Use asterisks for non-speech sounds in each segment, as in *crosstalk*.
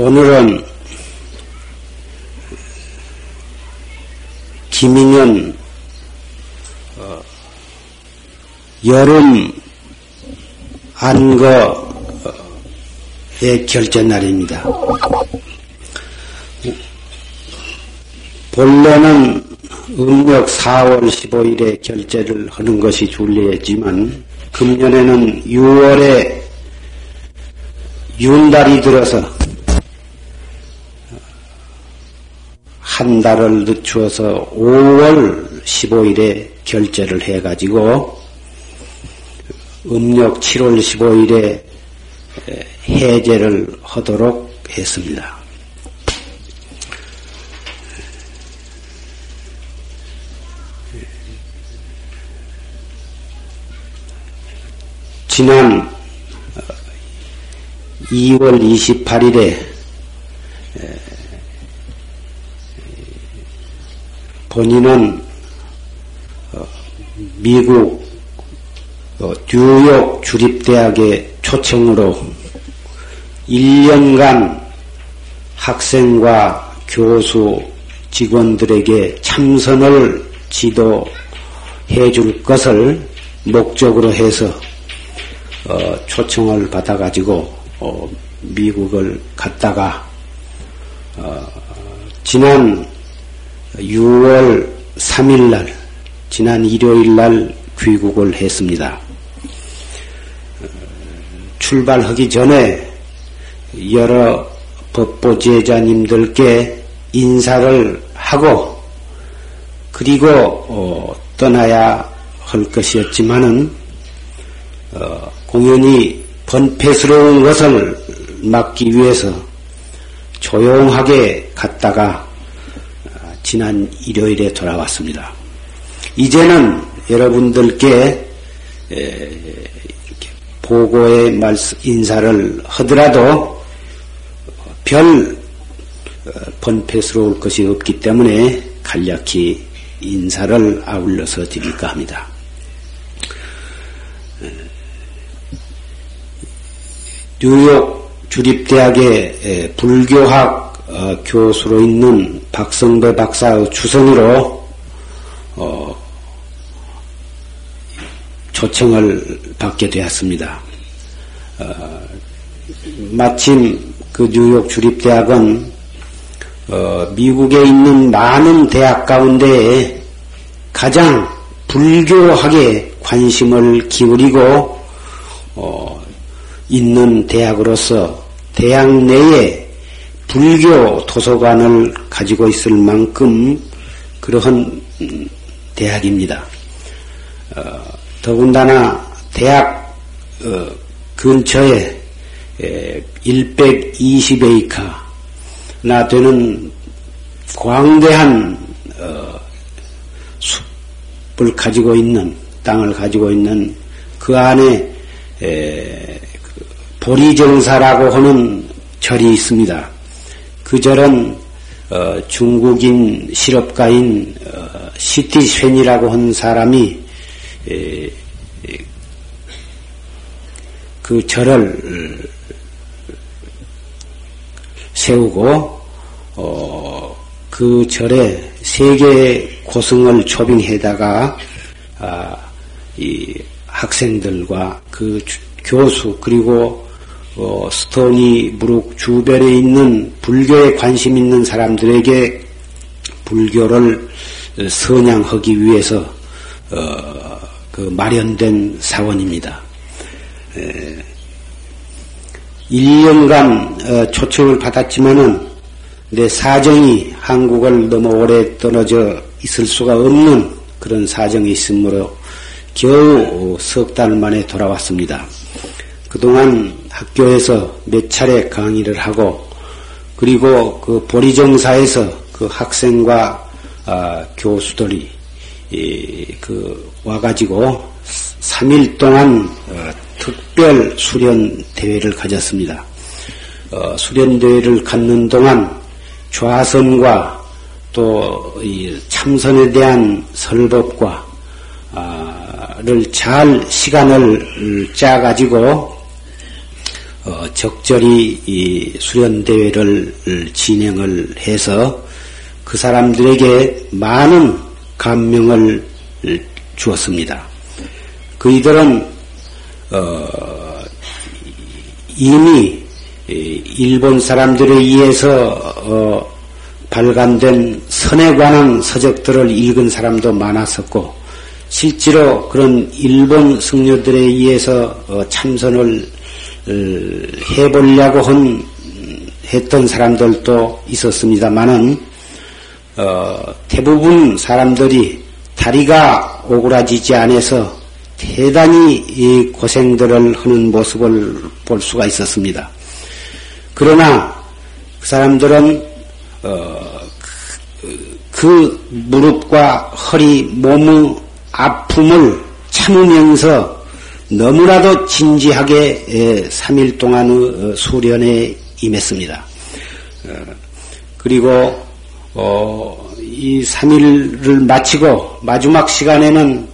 오늘은 김인년 어, 여름 안거의 결전 날입니다. 본래는 음력 4월 15일에 결제를 하는 것이 줄례였지만 금년에는 6월에 윤달이 들어서 한 달을 늦추어서 5월 15일에 결제를 해가지고 음력 7월 15일에 해제를 하도록 했습니다. 지난 2월 28일에 본인은 어, 미국 어, 뉴욕 주립대학의 초청으로 1년간 학생과 교수 직원들에게 참선을 지도해 줄 것을 목적으로 해서 어, 초청을 받아가지고 미국을 갔다가 지난 6월 3일 날, 지난 일요일 날 귀국을 했습니다. 출발하기 전에 여러 법보제자님들께 인사를 하고 그리고 어, 떠나야 할 것이었지만은 어, 공연이 번패스러운 것을 막기 위해서 조용하게 갔다가 지난 일요일에 돌아왔습니다. 이제는 여러분들께 보고의 말씀, 인사를 하더라도 별 어, 번패스러울 것이 없기 때문에 간략히 인사를 아울러서 드릴까 합니다. 뉴욕 주립대학의 불교학 어, 교수로 있는 박성배 박사의 주선으로 어, 초청을 받게 되었습니다. 어, 마침 그 뉴욕 주립대학은 어, 미국에 있는 많은 대학 가운데 가장 불교학에 관심을 기울이고 어, 있는 대학으로서 대학 내에 불교 도서관을 가지고 있을 만큼 그러한 대학입니다. 어, 더군다나 대학 어, 근처에 120에이카나 되는 광대한 어, 숲을 가지고 있는 땅을 가지고 있는 그 안에 그 보리정사라고 하는 절이 있습니다. 그 절은 어, 중국인 실업가인 어, 시티쉔이라고 한 사람이 에, 에, 그 절을 세우고 어, 그 절에 세계 고승을 초빙해다가 아, 이 학생들과 그 교수 그리고 어, 스토니 무룩 주변에 있는 불교에 관심 있는 사람들에게 불교를 선양하기 위해서 어, 그 마련된 사원입니다. 에, 1년간 어, 초청을 받았지만은 내 사정이 한국을 너무 오래 떨어져 있을 수가 없는 그런 사정이 있으므로 겨우 석 달 만에 돌아왔습니다. 그동안 학교에서 몇 차례 강의를 하고 그리고 그 보리정사에서 그 학생과 아, 교수들이 이, 그 와가지고 3일 동안 어, 특별 수련 대회를 가졌습니다. 어, 수련 대회를 갖는 동안 좌선과 또이 참선에 대한 설법과 아, 를잘 시간을 짜가지고 어, 적절히 수련 대회를 진행을 해서 그 사람들에게 많은 감명을 주었습니다. 그이들은 어, 이미 일본 사람들에 의해서 어, 발간된 선에 관한 서적들을 읽은 사람도 많았었고 실제로 그런 일본 승려들에 의해서 어, 참선을 해보려고 한, 했던 사람들도 있었습니다만은 어, 대부분 사람들이 다리가 오그라지지 않아서 대단히 고생들을 하는 모습을 볼 수가 있었습니다. 그러나 그 사람들은 어, 그, 그 무릎과 허리, 몸의 아픔을 참으면서 너무나도 진지하게 3일 동안의 어, 수련에 임했습니다. 어, 그리고 이 3일을 마치고 마지막 시간에는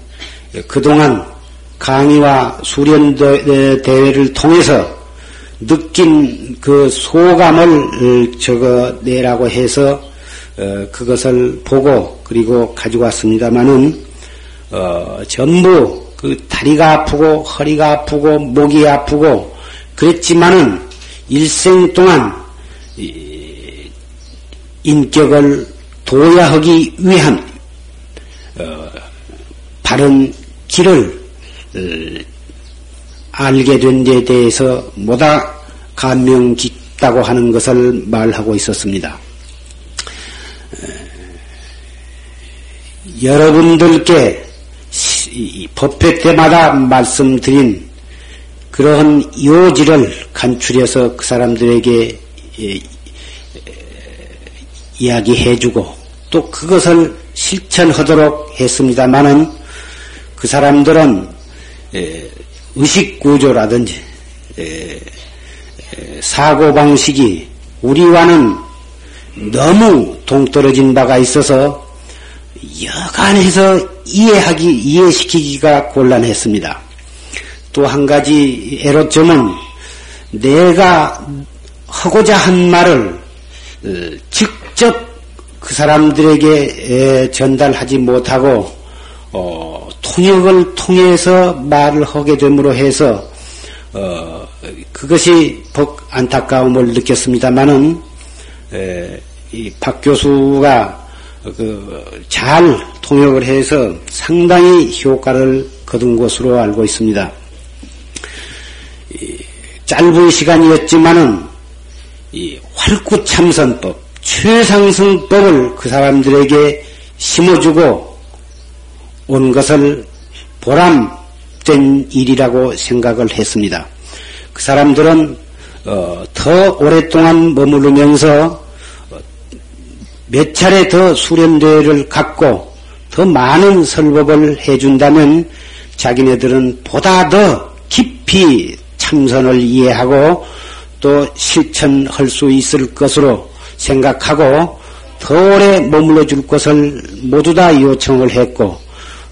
그동안 강의와 수련 대회를 통해서 느낀 그 소감을 적어 내라고 해서 어, 그것을 보고 그리고 가지고 왔습니다마는 어, 전부 그 다리가 아프고 허리가 아프고 목이 아프고 그랬지만은 일생 동안 인격을 도야하기 위한 어, 바른 길을 알게 된 데 대해서 뭐다 감명 깊다고 하는 것을 말하고 있었습니다. 여러분들께 법회 때마다 말씀드린 그러한 요지를 간추려서 그 사람들에게 이야기해주고 또 그것을 실천하도록 했습니다마는 그 사람들은 의식 구조라든지 사고 방식이 우리와는 너무 동떨어진 바가 있어서 여간해서 이해하기, 이해시키기가 곤란했습니다. 또 한 가지 애로점은 내가 하고자 한 말을 어, 직접 그 사람들에게 전달하지 못하고 어, 통역을 통해서 말을 하게 됨으로 해서 어, 그것이 복 안타까움을 느꼈습니다마는 박 교수가 그 잘 통역을 해서 상당히 효과를 거둔 것으로 알고 있습니다. 짧은 시간이었지만은 이 활구참선법, 최상승법을 그 사람들에게 심어주고 온 것을 보람된 일이라고 생각을 했습니다. 그 사람들은 어, 더 오랫동안 머무르면서 몇 차례 더 수련대회를 갖고 더 많은 설법을 해준다면 자기네들은 보다 더 깊이 참선을 이해하고 또 실천할 수 있을 것으로 생각하고 더 오래 머물러 줄 것을 모두 다 요청을 했고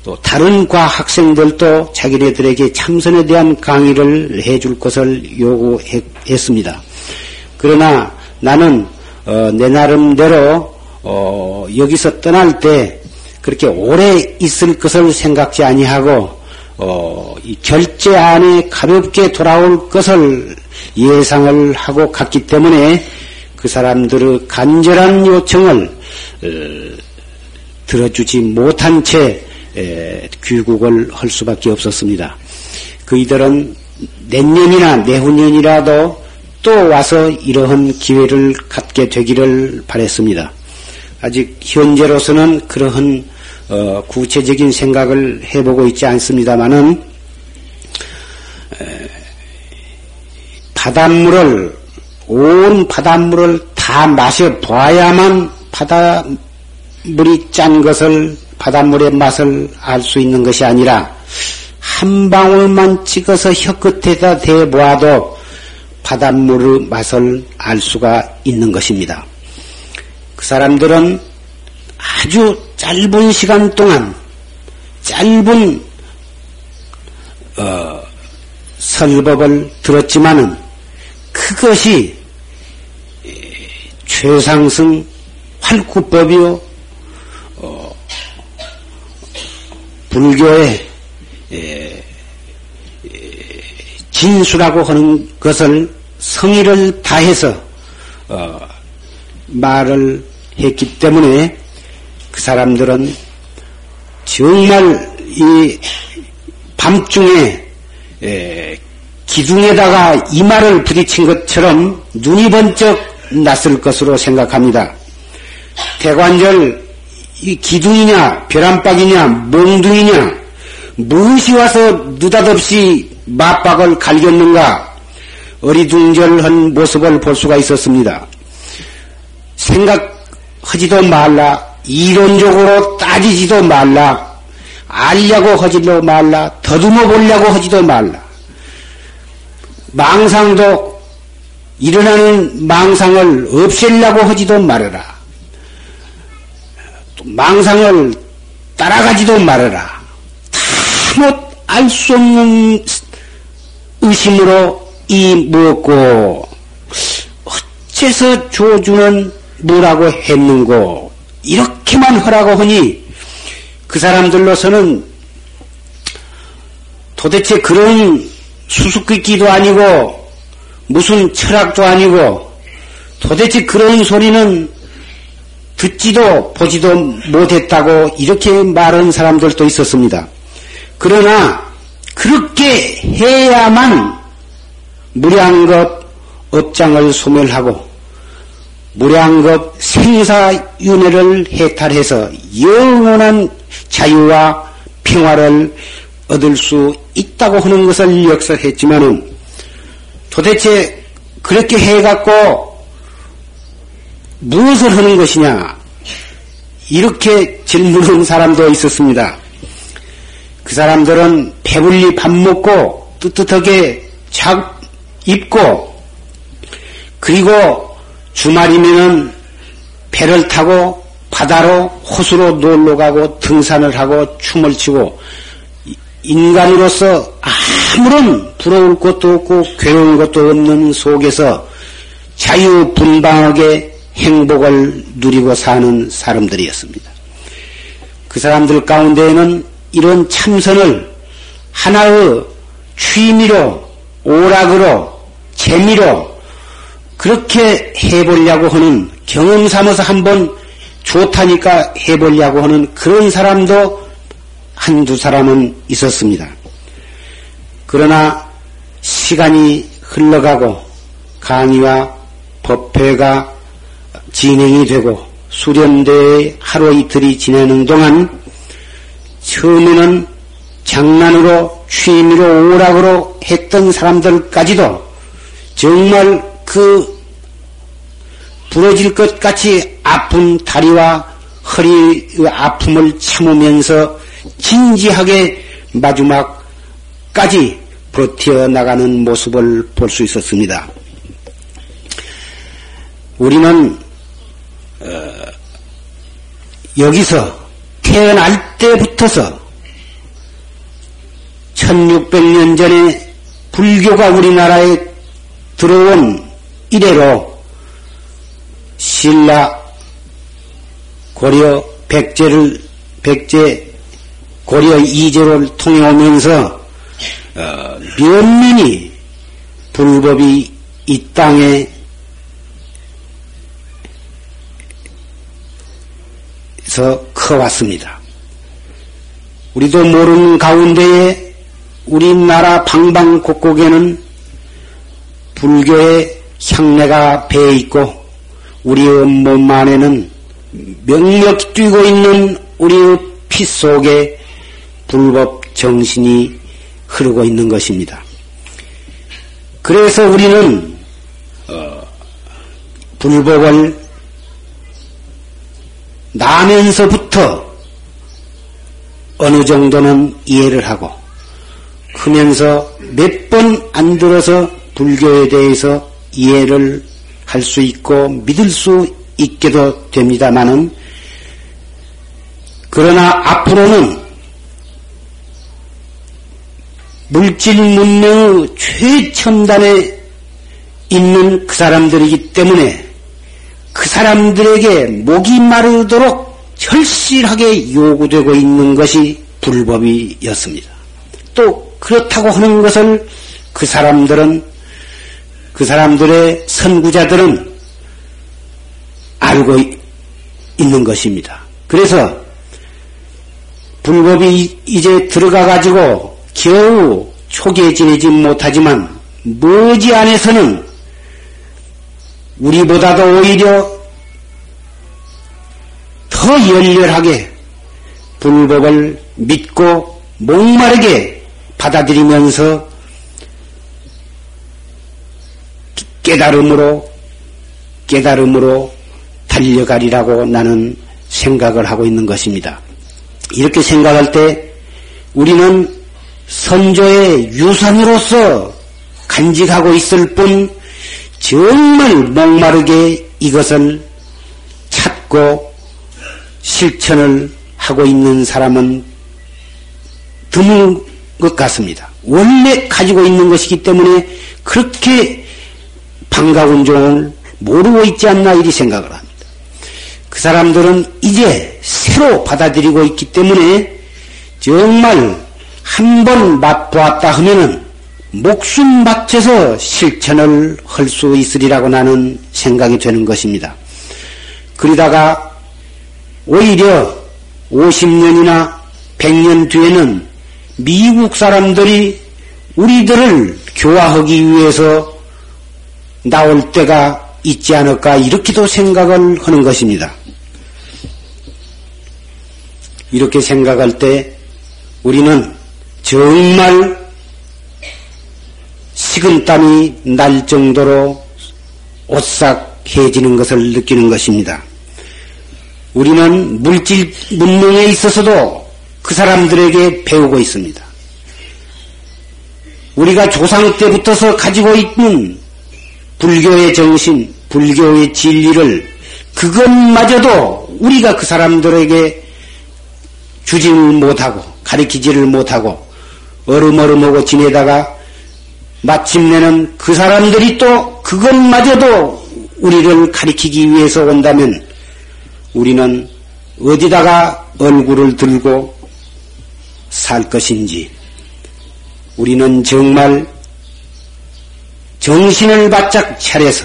또 다른 과 학생들도 자기네들에게 참선에 대한 강의를 해줄 것을 요구했습니다. 그러나 나는 어, 내 나름대로 어, 여기서 떠날 때 그렇게 오래 있을 것을 생각지 아니하고 어, 이 결제 안에 가볍게 돌아올 것을 예상을 하고 갔기 때문에 그 사람들의 간절한 요청을 어, 들어주지 못한 채 에, 귀국을 할 수밖에 없었습니다. 그이들은 내년이나 내후년이라도 또 와서 이러한 기회를 갖게 되기를 바랬습니다. 아직 현재로서는 그러한 어, 구체적인 생각을 해보고 있지 않습니다만은 바닷물을 온 바닷물을 다 마셔 봐야만 바닷물이 짠 것을 바닷물의 맛을 알 수 있는 것이 아니라 한 방울만 찍어서 혀끝에다 대보아도 바닷물의 맛을 알 수가 있는 것입니다. 그 사람들은 아주 짧은 시간 동안 짧은 어, 설법을 들었지만은 그것이 최상승 활구법이요, 어, 불교의 진수라고 하는 것을 성의를 다해서 어, 말을 했기 때문에 그 사람들은 정말 이 밤중에 에, 기둥에다가 이마를 부딪힌 것처럼 눈이 번쩍 났을 것으로 생각합니다. 대관절 이 기둥이냐 벼람박이냐 몽둥이냐 무엇이 와서 느닷없이 맞박을 갈겼는가 어리둥절한 모습을 볼 수가 있었습니다. 생각 하지도 말라 이론적으로 따지지도 말라 알려고 하지도 말라 더듬어 보려고 하지도 말라. 망상도 일어나는 망상을 없애려고 하지도 말아라. 망상을 따라가지도 말아라. 다못 알 수 없는 의심으로 이 무엇고 어째서 조주는 뭐라고 했는고 이렇게만 하라고 하니 그 사람들로서는 도대체 그런 수수께끼도 아니고 무슨 철학도 아니고 도대체 그런 소리는 듣지도 보지도 못했다고 이렇게 말하는 사람들도 있었습니다. 그러나 그렇게 해야만 무량겁 업장을 소멸하고 무량겁 생사윤회를 해탈해서 영원한 자유와 평화를 얻을 수 있다고 하는 것을 역설했지만은 도대체 그렇게 해갖고 무엇을 하는 것이냐 이렇게 질문하는 사람도 있었습니다. 그 사람들은 배불리 밥 먹고 뜨뜻하게 작 입고 그리고 주말이면은 배를 타고 바다로 호수로 놀러 가고 등산을 하고 춤을 추고 인간으로서 아무런 부러울 것도 없고 괴로운 것도 없는 속에서 자유분방하게 행복을 누리고 사는 사람들이었습니다. 그 사람들 가운데에는 이런 참선을 하나의 취미로 오락으로 재미로 그렇게 해보려고 하는 경험 삼아서 한번 좋다니까 해보려고 하는 그런 사람도 한두 사람은 있었습니다. 그러나 시간이 흘러가고 강의와 법회가 진행이 되고 수련대에 하루 이틀이 지내는 동안 처음에는 장난으로 취미로 오락으로 했던 사람들까지도 정말 그 부러질 것 같이 아픈 다리와 허리 아픔을 참으면서 진지하게 마지막까지 버텨 나가는 모습을 볼 수 있었습니다. 우리는 어, 여기서 태어날 때부터서 1600년 전에 불교가 우리나라에 들어온 이래로 신라 고려 백제를 백제 고려 이제를 통해 오면서 어, 면면이 불법이 이 땅에 서 커왔습니다. 우리도 모르는 가운데에 우리나라 방방곡곡에는 불교의 향내가 배어 있고 우리의 몸 안에는 명력 뛰고 있는 우리의 피 속에 불법 정신이 흐르고 있는 것입니다. 그래서 우리는 어, 불법을 나면서부터 어느 정도는 이해를 하고 크면서 몇 번 안 들어서 불교에 대해서 이해를 할 수 있고 믿을 수 있게도 됩니다마는 그러나 앞으로는 물질 문명의 최첨단의 있는 그 사람들이기 때문에 그 사람들에게 목이 마르도록 절실하게 요구되고 있는 것이 불법이었습니다. 또 그렇다고 하는 것을 그 사람들은 그 사람들의 선구자들은 알고 있는 것입니다. 그래서 불법이 이제 들어가 가지고 겨우 초기에 지내지 못하지만 머지 안에서는 우리보다도 오히려 더 열렬하게 불법을 믿고 목마르게 받아들이면서 깨달음으로 깨달음으로 달려가리라고 나는 생각을 하고 있는 것입니다. 이렇게 생각할 때 우리는 선조의 유산으로서 간직하고 있을 뿐 정말 목마르게 이것을 찾고 실천을 하고 있는 사람은 드문 것 같습니다. 원래 가지고 있는 것이기 때문에 그렇게 반가운 종을 모르고 있지 않나 이리 생각을 합니다. 그 사람들은 이제 새로 받아들이고 있기 때문에 정말 한 번 맛보았다 하면은 목숨 바쳐서 실천을 할 수 있으리라고 나는 생각이 되는 것입니다. 그러다가 오히려 50년이나 100년 뒤에는 미국 사람들이 우리들을 교화하기 위해서 나올 때가 있지 않을까 이렇게도 생각을 하는 것입니다. 이렇게 생각할 때 우리는 정말 식은땀이 날 정도로 오싹해지는 것을 느끼는 것입니다. 우리는 물질 문명에 있어서도 그 사람들에게 배우고 있습니다. 우리가 조상 때부터서 가지고 있는 불교의 정신, 불교의 진리를 그것마저도 우리가 그 사람들에게 주지를 못하고 가리키지를 못하고 얼음얼음하고 지내다가 마침내는 그 사람들이 또 그것마저도 우리를 가리키기 위해서 온다면 우리는 어디다가 얼굴을 들고 살 것인지 우리는 정말 정신을 바짝 차려서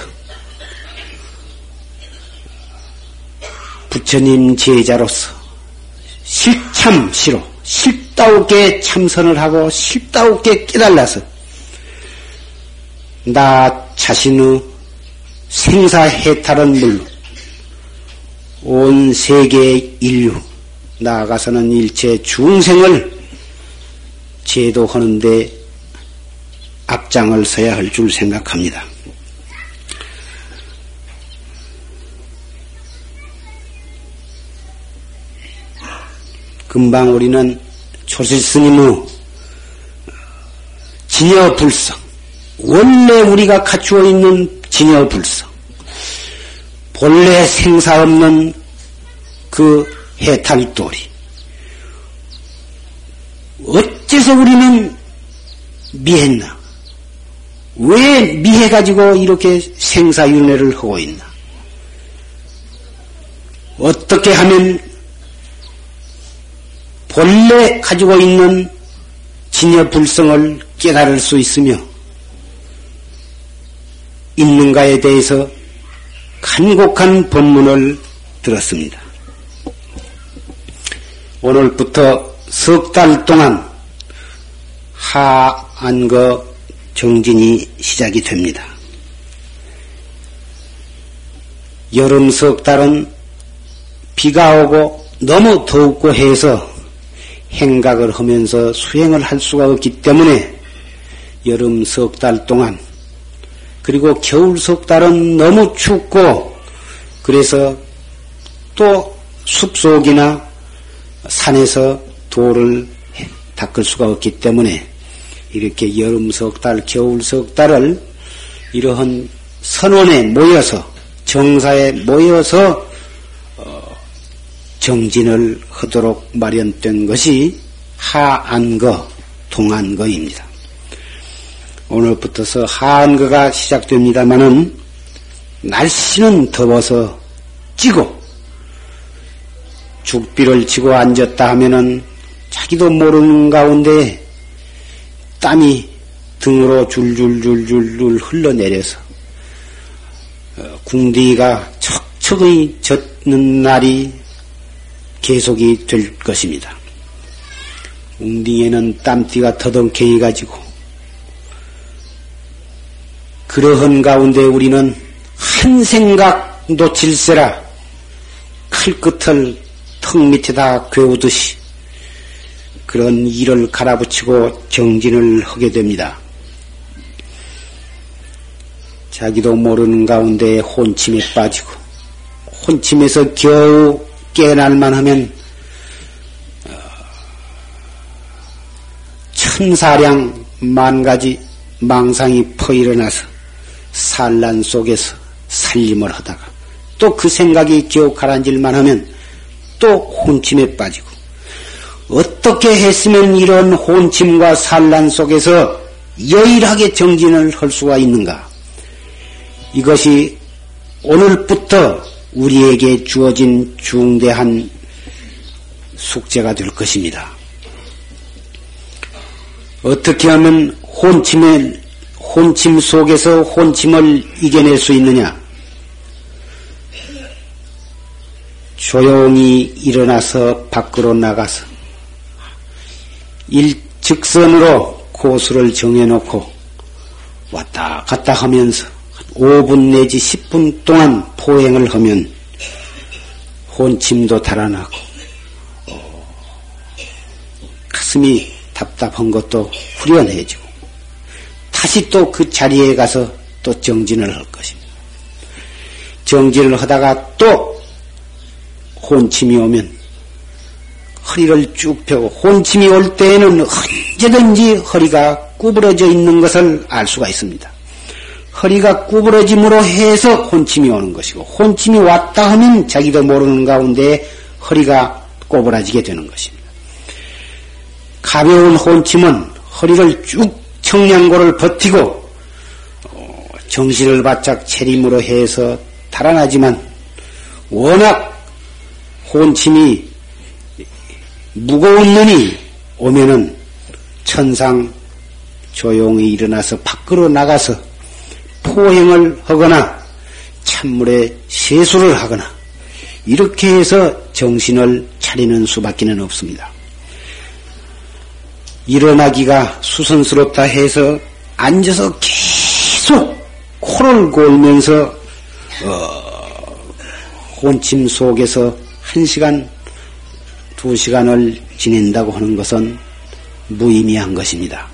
부처님 제자로서 실참시로 실다우게 참선을 하고 실다우게 깨달아서 나 자신의 생사해탈은 물론 온 세계 인류 나아가서는 일체 중생을 제도하는데 앞장을 서야 할 줄 생각합니다. 금방 우리는 조실 스님의 진여 불성, 원래 우리가 갖추어 있는 진여 불성, 본래 생사 없는 그 해탈 도리, 어째서 우리는 미했나? 왜 미해가지고 이렇게 생사윤회를 하고 있나? 어떻게 하면 본래 가지고 있는 진여불성을 깨달을 수 있으며 있는가에 대해서 간곡한 본문을 들었습니다. 오늘부터 석 달 동안 하안거 정진이 시작이 됩니다. 여름 석 달은 비가 오고 너무 덥고 해서 행각을 하면서 수행을 할 수가 없기 때문에 여름 석 달 동안 그리고 겨울 석 달은 너무 춥고 그래서 또 숲속이나 산에서 돌을 닦을 수가 없기 때문에 이렇게 여름 석 달, 겨울 석 달을 이러한 선원에 모여서 정사에 모여서 정진을 하도록 마련된 것이 하안거, 동안거입니다. 오늘부터서 한거가 시작됩니다마는 날씨는 더워서 찌고 죽비를 치고 앉았다 하면은 자기도 모르는 가운데 땀이 등으로 줄줄줄줄줄 흘러내려서 어, 궁디가 척척의 젖는 날이 계속이 될 것입니다. 웅딩에는 땀띠가 터덩케이 가지고 그러한 가운데 우리는 한 생각 놓칠세라 칼끝을 턱 밑에다 괴우듯이 그런 일을 갈아붙이고 정진을 하게 됩니다. 자기도 모르는 가운데 혼침에 빠지고 혼침에서 겨우 깨날만 하면 어, 천사량 만 가지 망상이 퍼 일어나서 산란 속에서 살림을 하다가 또 그 생각이 겨우 가라앉을만 하면 또 혼침에 빠지고 어떻게 했으면 이런 혼침과 산란 속에서 여일하게 정진을 할 수가 있는가? 이것이 오늘부터 우리에게 주어진 중대한 숙제가 될 것입니다. 어떻게 하면 혼침을, 혼침 속에서 혼침을 이겨낼 수 있느냐? 조용히 일어나서 밖으로 나가서 일 직선으로 코스를 정해놓고 왔다 갔다 하면서 5분 내지 10분 동안 포행을 하면 혼침도 달아나고 어, 가슴이 답답한 것도 후련해지고 다시 또 그 자리에 가서 또 정진을 할 것입니다. 정진을 하다가 또 혼침이 오면 허리를 쭉 펴고 혼침이 올 때에는 언제든지 허리가 구부러져 있는 것을 알 수가 있습니다. 허리가 구부러짐으로 해서 혼침이 오는 것이고 혼침이 왔다 하면 자기도 모르는 가운데 허리가 꼬부라지게 되는 것입니다. 가벼운 혼침은 허리를 쭉 청량고를 버티고 어, 정신을 바짝 차림으로 해서 달아나지만 워낙 혼침이 무거운 눈이 오면은 천상 조용히 일어나서 밖으로 나가서 포행을 하거나 찬물에 세수를 하거나 이렇게 해서 정신을 차리는 수밖에는 없습니다. 일어나기가 수선스럽다 해서 앉아서 계속 코를 골면서 어, 혼침 속에서 한 시간, 두 시간을 지낸다고 하는 것은 무의미한 것입니다.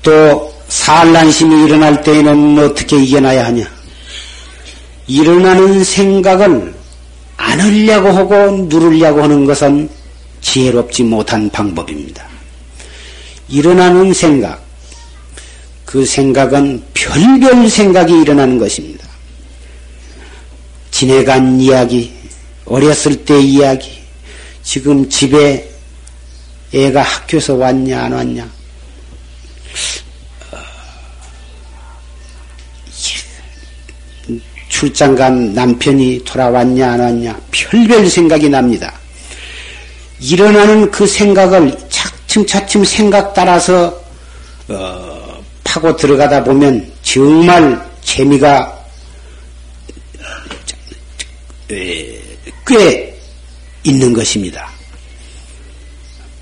또 산란심이 일어날 때에는 어떻게 이겨나야 하냐? 일어나는 생각을 안 하려고 하고 누르려고 하는 것은 지혜롭지 못한 방법입니다. 일어나는 생각, 그 생각은 별별 생각이 일어나는 것입니다. 지내간 이야기, 어렸을 때 이야기, 지금 집에 애가 학교에서 왔냐, 안 왔냐, 출장 간 남편이 돌아왔냐 안 왔냐 별별 생각이 납니다. 일어나는 그 생각을 차츰차츰 생각 따라서 어, 파고 들어가다 보면 정말 재미가 꽤 있는 것입니다.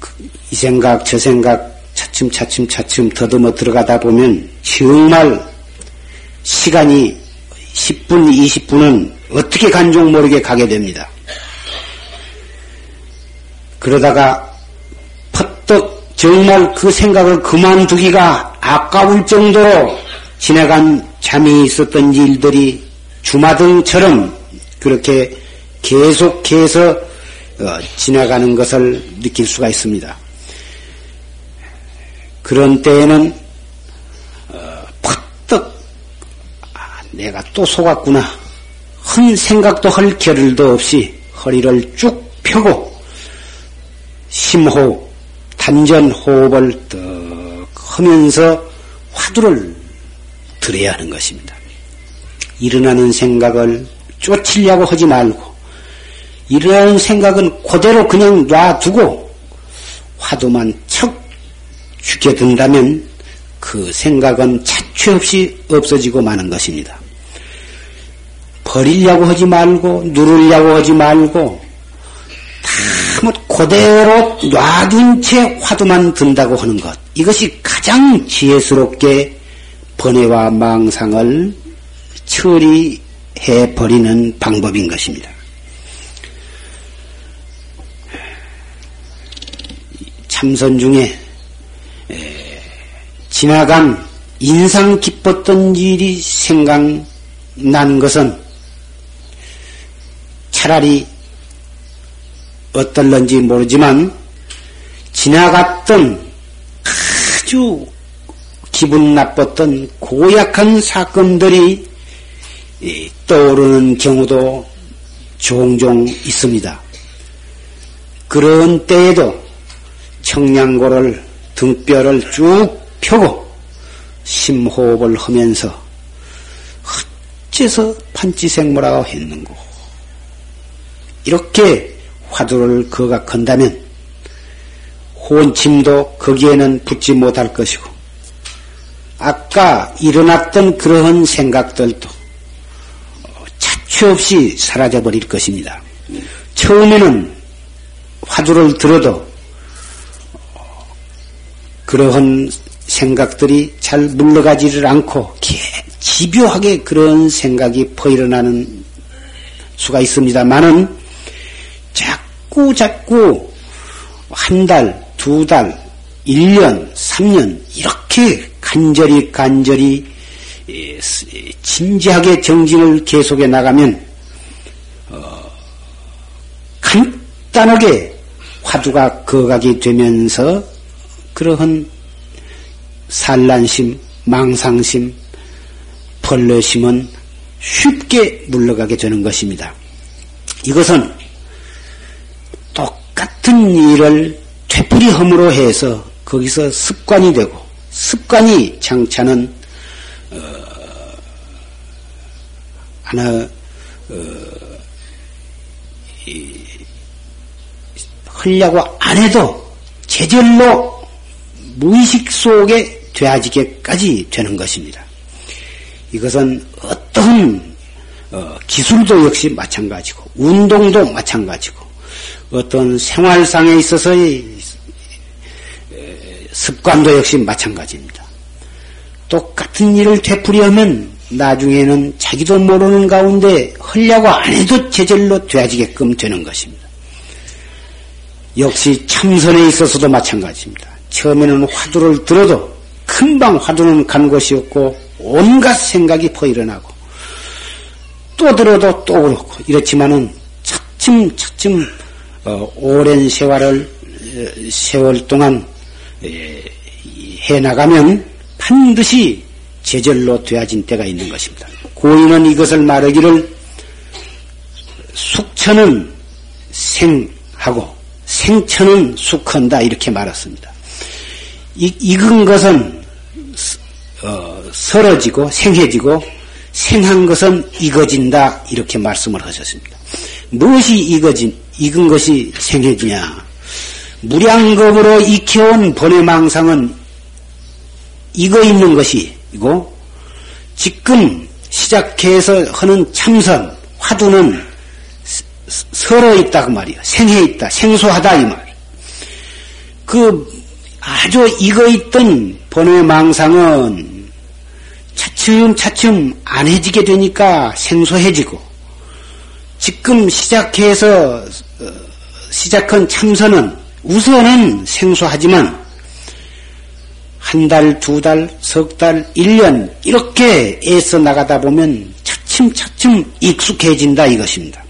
그, 이 생각 저 생각 차츰 차츰 차츰 더듬어 들어가다 보면 정말 시간이 10분, 20분은 어떻게 간종 모르게 가게 됩니다. 그러다가 퍼뜩 정말 그 생각을 그만두기가 아까울 정도로 지나간 잠이 있었던 일들이 주마등처럼 그렇게 계속해서 어, 지나가는 것을 느낄 수가 있습니다. 그런 때에는 내가 또 속았구나. 한 생각도 할 겨를도 없이 허리를 쭉 펴고 심호흡, 단전 호흡을 떡 하면서 화두를 들어야 하는 것입니다. 일어나는 생각을 쫓으려고 하지 말고 일어나는 생각은 그대로 그냥 놔두고 화두만 척 죽여든다면 그 생각은 차취 없이 없어지고 마는 것입니다. 버리려고 하지 말고 누르려고 하지 말고 다뭐 그대로 놔둔 채 화두만 든다고 하는 것 이것이 가장 지혜스럽게 번뇌와 망상을 처리해 버리는 방법인 것입니다. 참선 중에 지나간 인상 깊었던 일이 생각난 것은 차라리 어떨런지 모르지만 지나갔던 아주 기분 나빴던 고약한 사건들이 떠오르는 경우도 종종 있습니다. 그런 때에도 청량고를 등뼈를 쭉 펴고 심호흡을 하면서 어째서 판치생모라고 했는고 이렇게 화두를 거각한다면 혼침도 거기에는 붙지 못할 것이고 아까 일어났던 그러한 생각들도 차취 없이 사라져 버릴 것입니다. 처음에는 화두를 들어도 그러한 생각들이 잘 물러가지를 않고 집요하게 그런 생각이 퍼일어나는 수가 있습니다만은 자꾸 자꾸 한 달, 두 달, 1년, 3년 이렇게 간절히 간절히 진지하게 정진을 계속해 나가면 어, 간단하게 화두가 거각이 되면서 그러한 산란심, 망상심, 벌러심은 쉽게 물러가게 되는 것입니다. 이것은 똑같은 일을 되풀이함으로 해서 거기서 습관이 되고 습관이 장차는 어, 하나 어, 이, 하려고 안 해도 제절로 무의식 속에 되어지게까지 되는 것입니다. 이것은 어떤 어, 기술도 역시 마찬가지고 운동도 마찬가지고 어떤 생활상에 있어서의 습관도 역시 마찬가지입니다. 똑같은 일을 되풀이하면 나중에는 자기도 모르는 가운데 하려고 안 해도 제절로 되어지게끔 되는 것입니다. 역시 참선에 있어서도 마찬가지입니다. 처음에는 화두를 들어도 금방 화두는 간 것이 없고 온갖 생각이 퍼일어나고 또 들어도 또 그렇고 이렇지만은 차츰 차츰 어, 오랜 세월을 어, 세월 동안 해 나가면 반드시 제절로 되어진 때가 있는 것입니다. 고인은 이것을 말하기를 숙천은 생하고 생천은 숙한다 이렇게 말했습니다. 익은 것은 어, 설어지고 생해지고 생한 것은 익어진다 이렇게 말씀을 하셨습니다. 무엇이 익어진 익은 것이 생해지냐? 무량겁으로 익혀온 번외망상은 익어 있는 것이고 지금 시작해서 하는 참선 화두는 설어 있다 그 말이야. 생해 있다, 생소하다 이 말. 그 아주 익어 있던 번외 망상은 차츰차츰 안해지게 되니까 생소해지고 지금 시작해서 어, 시작한 참선은 우선은 생소하지만 한 달, 두 달, 석 달, 일 년 이렇게 애써 나가다 보면 차츰차츰 익숙해진다 이것입니다.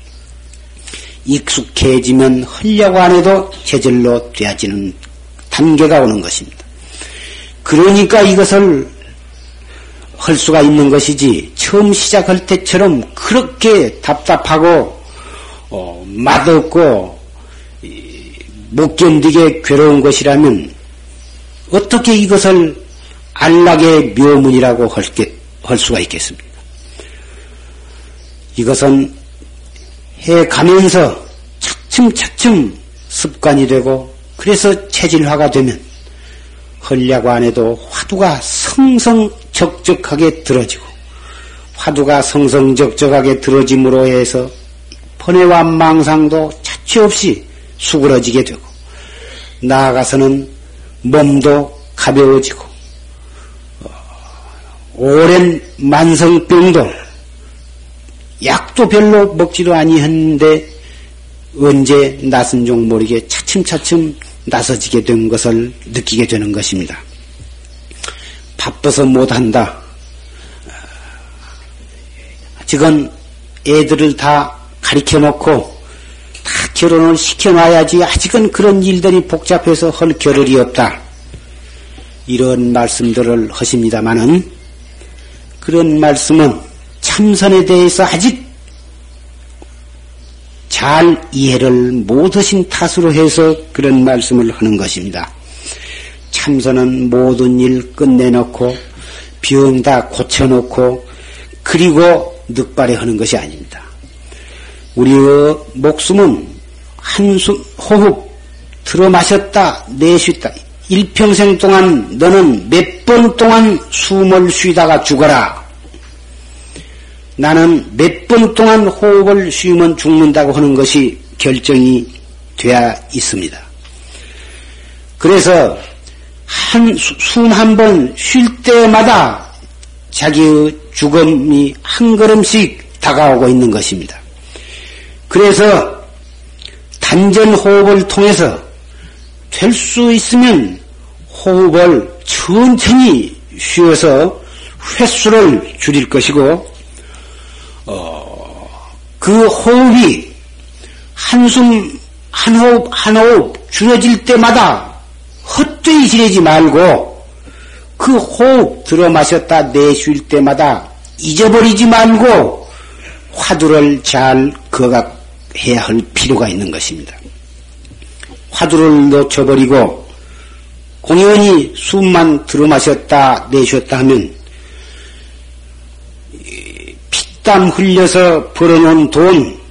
익숙해지면 하려고 안 해도 제절로 되어지는 단계가 오는 것입니다. 그러니까 이것을 할 수가 있는 것이지 처음 시작할 때처럼 그렇게 답답하고 어, 맛없고 못 견디게 괴로운 것이라면 어떻게 이것을 안락의 묘문이라고 할, 게, 할 수가 있겠습니다. 이것은 해 가면서 차츰차츰 습관이 되고 그래서 체질화가 되면 헐려고 안 해도 화두가 성성적적하게 들어지고 화두가 성성적적하게 들어짐으로 해서 번뇌와 망상도 자취 없이 수그러지게 되고 나아가서는 몸도 가벼워지고 어, 오랜 만성병도 약도 별로 먹지도 아니했는데 언제 낯은 종 모르게 차츰차츰 나서지게 된 것을 느끼게 되는 것입니다. 바빠서 못한다. 지금 애들을 다 가리켜 놓고 다 결혼을 시켜놔야지 아직은 그런 일들이 복잡해서 할 겨를이 없다. 이런 말씀들을 하십니다마는 그런 말씀은 참선에 대해서 아직 잘 이해를 못하신 탓으로 해서 그런 말씀을 하는 것입니다. 참선은 모든 일 끝내놓고 병 다 고쳐놓고 그리고 늑발에 하는 것이 아닙니다. 우리의 목숨은 한숨 호흡 들어 마셨다 내쉬다 일평생 동안 너는 몇 번 동안 숨을 쉬다가 죽어라. 나는 몇번 동안 호흡을 쉬면 죽는다고 하는 것이 결정이 되어 있습니다. 그래서 한, 숨 한 번 쉴 때마다 자기의 죽음이 한 걸음씩 다가오고 있는 것입니다. 그래서 단전 호흡을 통해서 될 수 있으면 호흡을 천천히 쉬어서 횟수를 줄일 것이고 어, 그 호흡이 한숨 한 호흡 한 호흡 줄어질 때마다 헛되이 지내지 말고 그 호흡 들어 마셨다 내쉴 때마다 잊어버리지 말고 화두를 잘 거각해야 할 필요가 있는 것입니다. 화두를 놓쳐버리고 공연히 숨만 들어 마셨다 내쉬었다 하면 피 땀 흘려서 벌어놓은 돈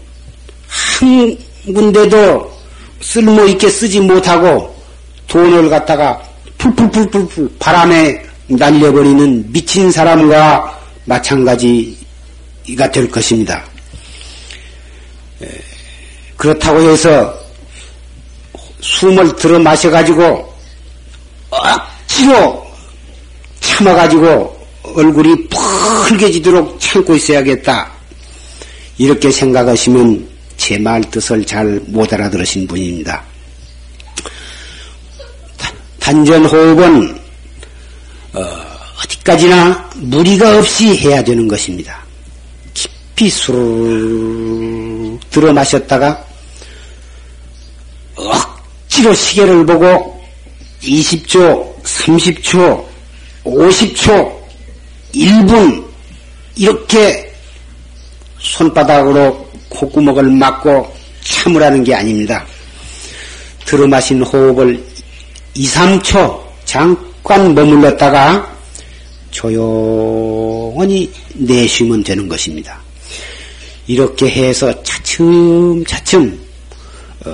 한 군데도 쓸모있게 쓰지 못하고 돈을 갖다가 풀풀풀풀풀 바람에 날려버리는 미친 사람과 마찬가지가 될 것입니다. 그렇다고 해서 숨을 들어 마셔가지고 억지로 참아가지고 얼굴이 펄개지도록 참고 있어야겠다. 이렇게 생각하시면 제 말 뜻을 잘 못 알아들으신 분입니다. 단전 호흡은 어, 디까지나 무리가 없이 해야 되는 것입니다. 깊이 수르 들어 마셨다가 억지로 시계를 보고 20초, 30초, 50초, 1분 이렇게 손바닥으로 콧구멍을 막고 참으라는 게 아닙니다. 들어 마신 호흡을 2, 3초 잠깐 머물렀다가 조용히 내쉬면 되는 것입니다. 이렇게 해서 차츰차츰 어,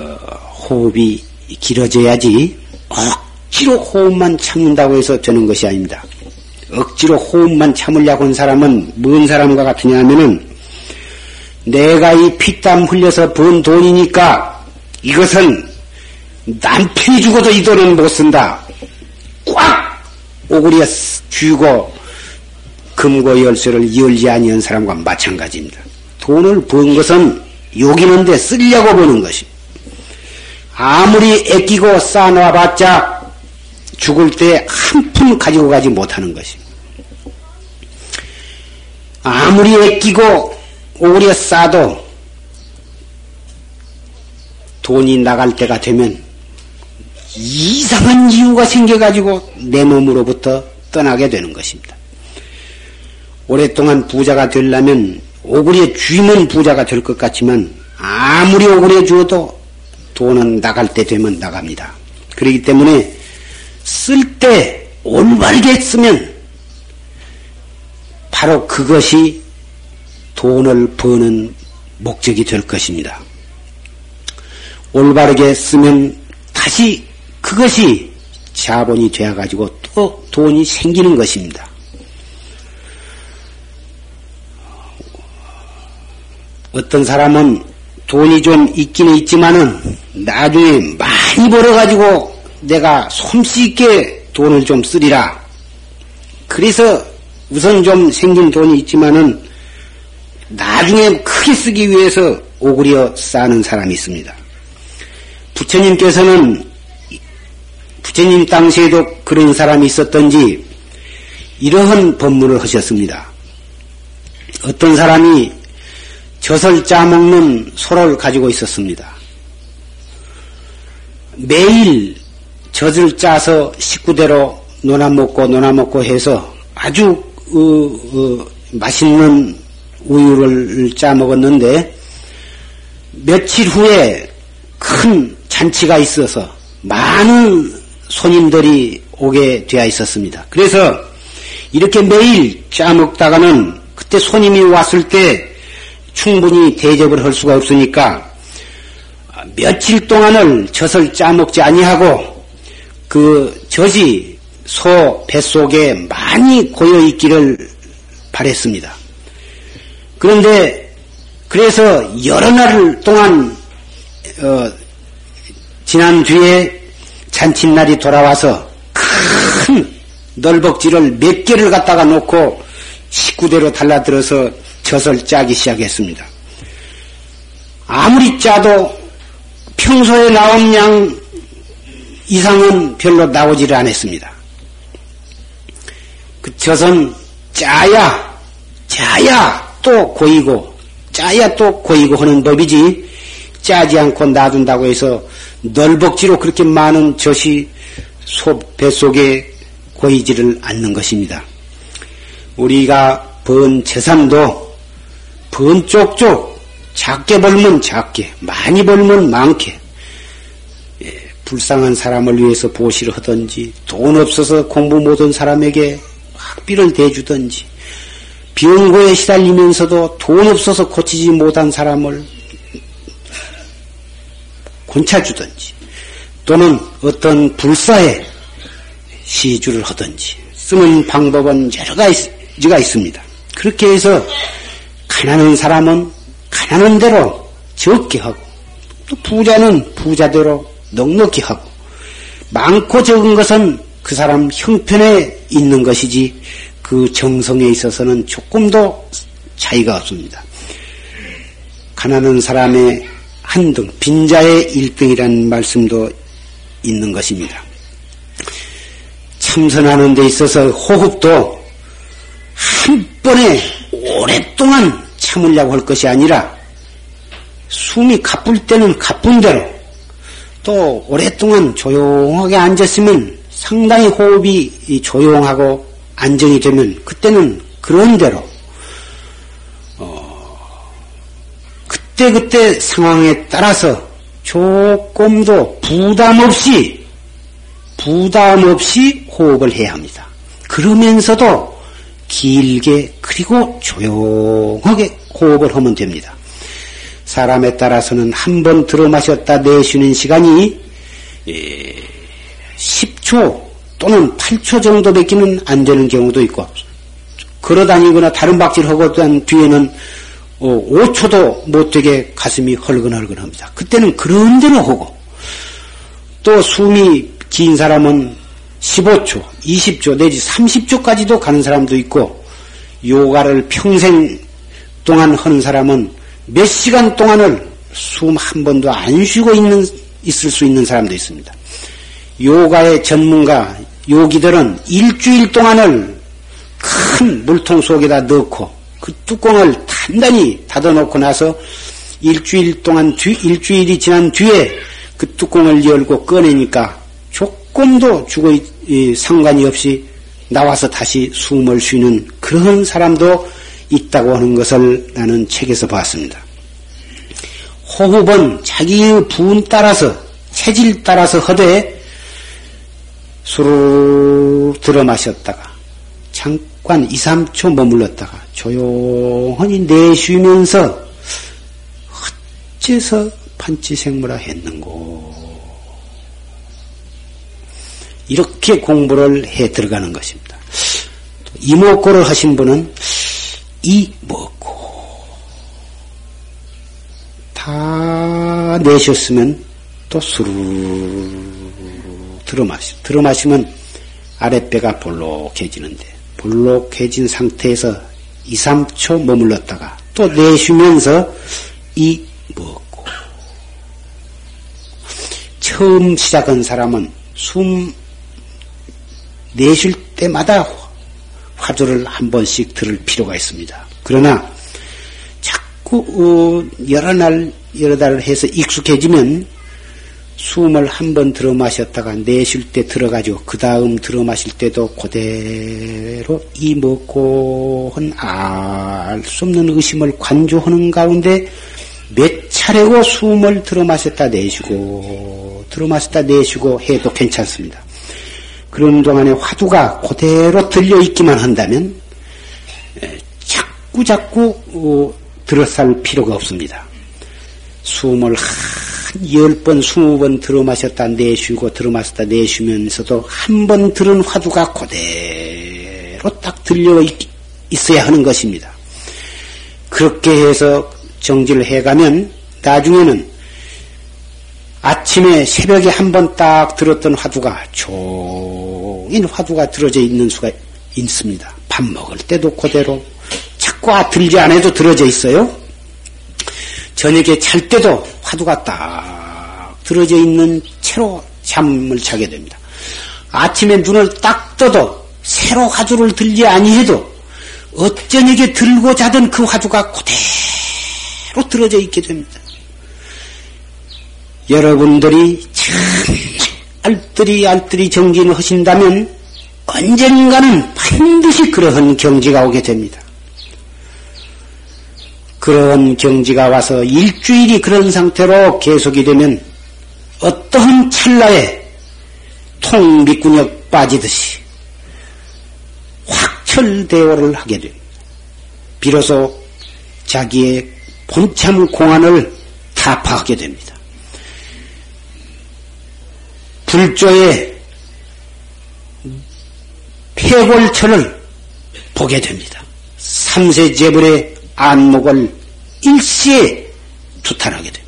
호흡이 길어져야지 억지로 호흡만 참는다고 해서 되는 것이 아닙니다. 억지로 호흡만 참으려고 한 사람은 뭔 사람과 같으냐 하면은 내가 이 피땀 흘려서 번 돈이니까 이것은 남편이 죽어도 이 돈은 못 쓴다. 꽉 오구리에 쥐고 금고 열쇠를 열지 아니한 사람과 마찬가지입니다. 돈을 번 것은 요기는데 쓰려고 버는 것이. 아무리 애끼고 쌓아놔봤자 죽을 때 한 푼 가지고 가지 못하는 것이. 아무리 애끼고 오래 싸도 돈이 나갈 때가 되면 이상한 이유가 생겨가지고 내 몸으로부터 떠나게 되는 것입니다. 오랫동안 부자가 되려면 오구리에 쥐면 부자가 될 것 같지만 아무리 오구리에 주어도 돈은 나갈 때 되면 나갑니다. 그렇기 때문에 쓸 때 올바르게 쓰면 바로 그것이 돈을 버는 목적이 될 것입니다. 올바르게 쓰면 다시 그것이 자본이 되어가지고 또 돈이 생기는 것입니다. 어떤 사람은 돈이 좀 있기는 있지만은 나중에 많이 벌어가지고 내가 솜씨 있게 돈을 좀 쓰리라. 그래서 우선 좀 생긴 돈이 있지만은 나중에 크게 쓰기 위해서 오그려 싸는 사람이 있습니다. 부처님께서는 부처님 당시에도 그런 사람이 있었던지 이러한 법문을 하셨습니다. 어떤 사람이 젖을 짜먹는 소를 가지고 있었습니다. 매일 젖을 짜서 식구대로 노나 먹고 노나 먹고 해서 아주 어, 어, 맛있는 우유를 짜 먹었는데 며칠 후에 큰 잔치가 있어서 많은 손님들이 오게 되어 있었습니다. 그래서 이렇게 매일 짜 먹다가는 그때 손님이 왔을 때 충분히 대접을 할 수가 없으니까 며칠 동안을 젖을 짜먹지 아니하고 그 젖이 소 뱃속에 많이 고여 있기를 바랬습니다. 그런데 그래서 여러 날 동안 어, 지난 뒤에 잔칫날이 돌아와서 큰 널벅지를 몇 개를 갖다가 놓고 식구대로 달라들어서 젖을 짜기 시작했습니다. 아무리 짜도 평소에 나온 양 이상은 별로 나오지를 않았습니다. 그 젖은 짜야, 짜야 또 고이고, 짜야 또 고이고 하는 법이지, 짜지 않고 놔둔다고 해서 널벅지로 그렇게 많은 젖이 소 뱃속에 고이지를 않는 것입니다. 우리가 번 재산도 번 쪽쪽 작게 벌면 작게 많이 벌면 많게 예, 불쌍한 사람을 위해서 보시를 하든지 돈 없어서 공부 못한 사람에게 학비를 대주든지 병고에 시달리면서도 돈 없어서 고치지 못한 사람을 곤차주든지 또는 어떤 불사에 시주를 하든지 쓰는 방법은 여러 가지가 있습니다. 그렇게 해서 가난한 사람은 가난한 대로 적게 하고 또 부자는 부자대로 넉넉히 하고 많고 적은 것은 그 사람 형편에 있는 것이지 그 정성에 있어서는 조금도 차이가 없습니다. 가난한 사람의 한등, 빈자의 일등이라는 말씀도 있는 것입니다. 참선하는 데 있어서 호흡도 한 번에 오랫동안 참으려고 할 것이 아니라 숨이 가쁠 때는 가쁜 대로 또 오랫동안 조용하게 앉았으면 상당히 호흡이 조용하고 안정이 되면 그때는 그런 대로 그때 그때 상황에 따라서 조금도 부담 없이, 부담 없이 호흡을 해야 합니다. 그러면서도 길게, 그리고 조용하게 호흡을 하면 됩니다. 사람에 따라서는 한 번 들어 마셨다 내쉬는 시간이 10초 또는 8초 정도밖에는 안 되는 경우도 있고, 걸어 다니거나 다른 박질 하고 난 뒤에는 5초도 어, 못되게 가슴이 헐근헐근합니다. 그때는 그런 대로 하고 또 숨이 긴 사람은 15초, 20초 내지 30초까지도 가는 사람도 있고 요가를 평생 동안 하는 사람은 몇 시간 동안을 숨 한 번도 안 쉬고 있는 있을 수 있는 사람도 있습니다. 요가의 전문가 요기들은 일주일 동안을 큰 물통 속에다 넣고 그 뚜껑을 단단히 닫아놓고 나서 일주일 동안 뒤, 일주일이 지난 뒤에 그 뚜껑을 열고 꺼내니까 조금도 죽어 상관이 없이 나와서 다시 숨을 쉬는 그런 사람도 있다고 하는 것을 나는 책에서 봤습니다. 호흡은 자기의 부은 따라서 체질 따라서 허되 수르 들어 마셨다가 잠깐 2, 3초 머물렀다가 조용히 내쉬면서 어째서 판치생물화 했는고. 이렇게 공부를 해 들어가는 것입니다. 이목고를 하신 분은 이 먹고 다 내셨으면 또 수르 들어마시 들어마시면 아랫배가 볼록해지는데 볼록해진 상태에서 2, 3초 머물렀다가 또 내쉬면서 이 먹고 처음 시작한 사람은 숨 내쉴 때마다 화두를 한 번씩 들을 필요가 있습니다. 그러나 자꾸 어, 여러 날 여러 달을 해서 익숙해지면 숨을 한 번 들어 마셨다가 내쉴 때 들어가지고 그 다음 들어 마실 때도 그대로 이 먹고 알 수 없는 의심을 관조하는 가운데 몇 차례고 숨을 들어 마셨다 내쉬고 들어 마셨다 내쉬고 해도 괜찮습니다. 그런 동안에 화두가 그대로 들려 있기만 한다면 자꾸 자꾸 어, 들어살 필요가 없습니다. 숨을 한 열 번, 스무 번 들어 마셨다 내쉬고 들어 마셨다 내쉬면서도 한 번 들은 화두가 그대로 딱 들려 있어야 하는 것입니다. 그렇게 해서 정지를 해가면 나중에는 아침에 새벽에 한 번 딱 들었던 화두가 종일 화두가 들어져 있는 수가 있습니다. 밥 먹을 때도 그대로 자꾸 아, 들지 않아도 들어져 있어요. 저녁에 잘 때도 화두가 딱 들어져 있는 채로 잠을 자게 됩니다. 아침에 눈을 딱 떠도 새로 화두를 들지 아니해도 어쩌녁에 들고 자던 그 화두가 그대로 들어져 있게 됩니다. 여러분들이 참 알뜰히 알뜰히 정진을 하신다면 언젠가는 반드시 그러한 경지가 오게 됩니다. 그런 경지가 와서 일주일이 그런 상태로 계속이 되면 어떠한 찰나에 통미꾼역 빠지듯이 확철대오를 하게 됩니다. 비로소 자기의 본참 공안을 타파하게 됩니다. 불조의 폐골처를 보게 됩니다. 삼세 재벌의 안목을 일시에 투탄하게 됩니다.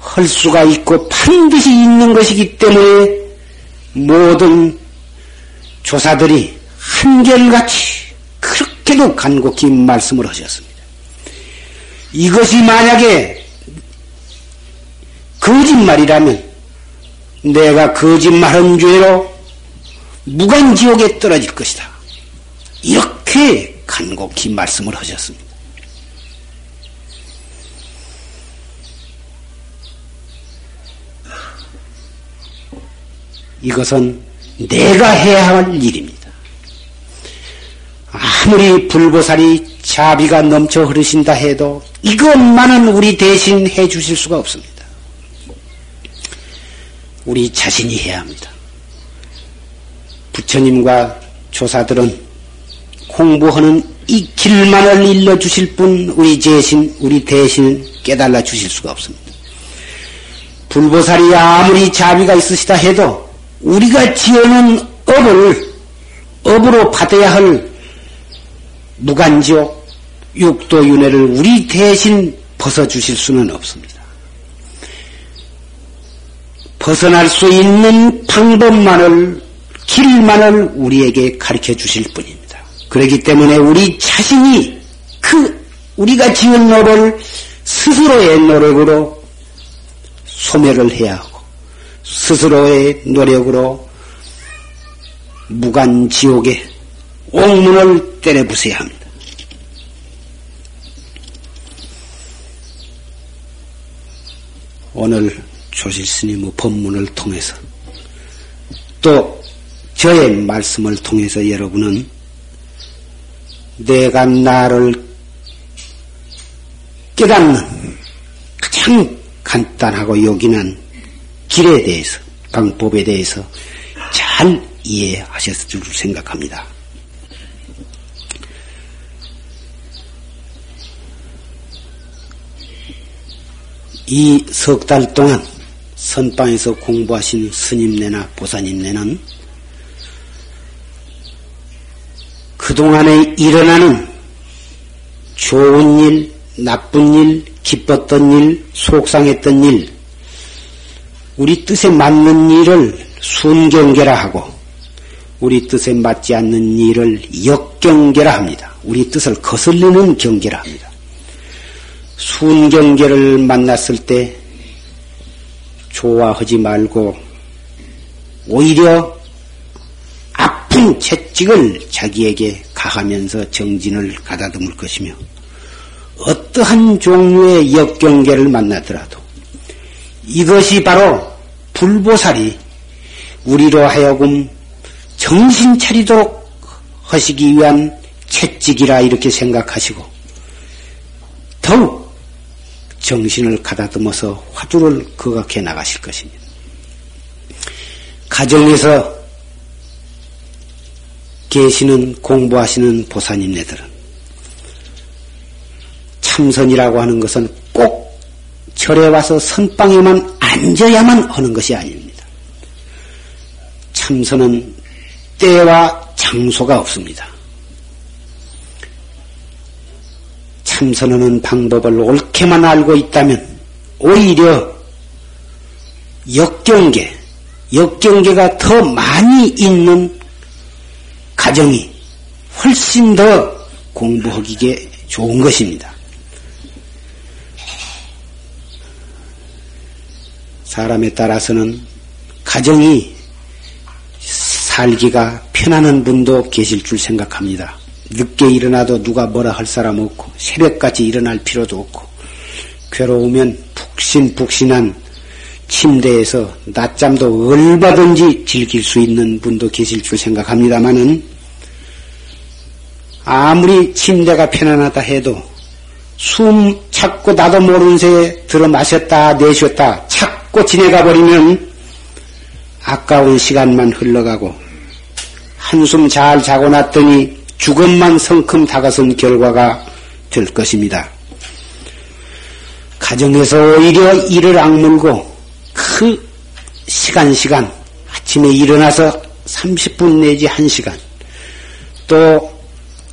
할 수가 있고 반드시 있는 것이기 때문에 모든 조사들이 한결같이 그렇게도 간곡히 말씀을 하셨습니다. 이것이 만약에 거짓말이라면 내가 거짓말한 죄로 무간지옥에 떨어질 것이다. 이렇게 간곡히 말씀을 하셨습니다. 이것은 내가 해야 할 일입니다. 아무리 불보살이 자비가 넘쳐 흐르신다 해도 이것만은 우리 대신 해 주실 수가 없습니다. 우리 자신이 해야 합니다. 부처님과 조사들은 공부하는 이 길만을 일러 주실 분 우리 대신 우리 대신 깨달아 주실 수가 없습니다. 불보살이 아무리 자비가 있으시다 해도 우리가 지어놓은 업을 업으로 받아야 할 무간지옥 육도윤회를 우리 대신 벗어 주실 수는 없습니다. 벗어날 수 있는 방법만을 길만을 우리에게 가르쳐 주실 뿐입니다. 그렇기 때문에 우리 자신이 그 우리가 지은 노를 스스로의 노력으로 소멸을 해야 하고 스스로의 노력으로 무간 지옥에 옥문을 때려 부숴야 합니다. 오늘 조실 스님의 법문을 통해서 또 저의 말씀을 통해서 여러분은 내가 나를 깨닫는 가장 간단하고 요긴한 길에 대해서 방법에 대해서 잘 이해하셨을 줄 생각합니다. 이 석 달 동안 선방에서 공부하신 스님네나 보사님네는 그동안에 일어나는 좋은 일, 나쁜 일, 기뻤던 일, 속상했던 일, 우리 뜻에 맞는 일을 순경계라 하고, 우리 뜻에 맞지 않는 일을 역경계라 합니다. 우리 뜻을 거슬리는 경계라 합니다. 순경계를 만났을 때 좋아하지 말고 오히려 아픈 채찍을 자기에게 가하면서 정진을 가다듬을 것이며 어떠한 종류의 역경계를 만나더라도 이것이 바로 불보살이 우리로 하여금 정신 차리도록 하시기 위한 채찍이라 이렇게 생각하시고 더욱 정신을 가다듬어서 화두를 거각해 나가실 것입니다. 가정에서 계시는 공부하시는 보사님네들은 참선이라고 하는 것은 꼭 절에 와서 선방에만 앉아야만 하는 것이 아닙니다. 참선은 때와 장소가 없습니다. 참선하는 방법을 옳게만 알고 있다면 오히려 역경계, 역경계가 더 많이 있는 가정이 훨씬 더 공부하기에 좋은 것입니다. 사람에 따라서는 가정이 살기가 편안한 분도 계실 줄 생각합니다. 늦게 일어나도 누가 뭐라 할 사람 없고 새벽까지 일어날 필요도 없고 괴로우면 푹신푹신한 침대에서 낮잠도 얼마든지 즐길 수 있는 분도 계실 줄 생각합니다마는 아무리 침대가 편안하다 해도 숨 찾고 나도 모르는 새에 들어 마셨다 내쉬었다 찾고 지내가 버리면 아까운 시간만 흘러가고 한숨 잘 자고 났더니 죽음만 성큼 다가선 결과가 될 것입니다. 가정에서 오히려 이를 악물고 그 시간 시간 아침에 일어나서 30분 내지 1시간 또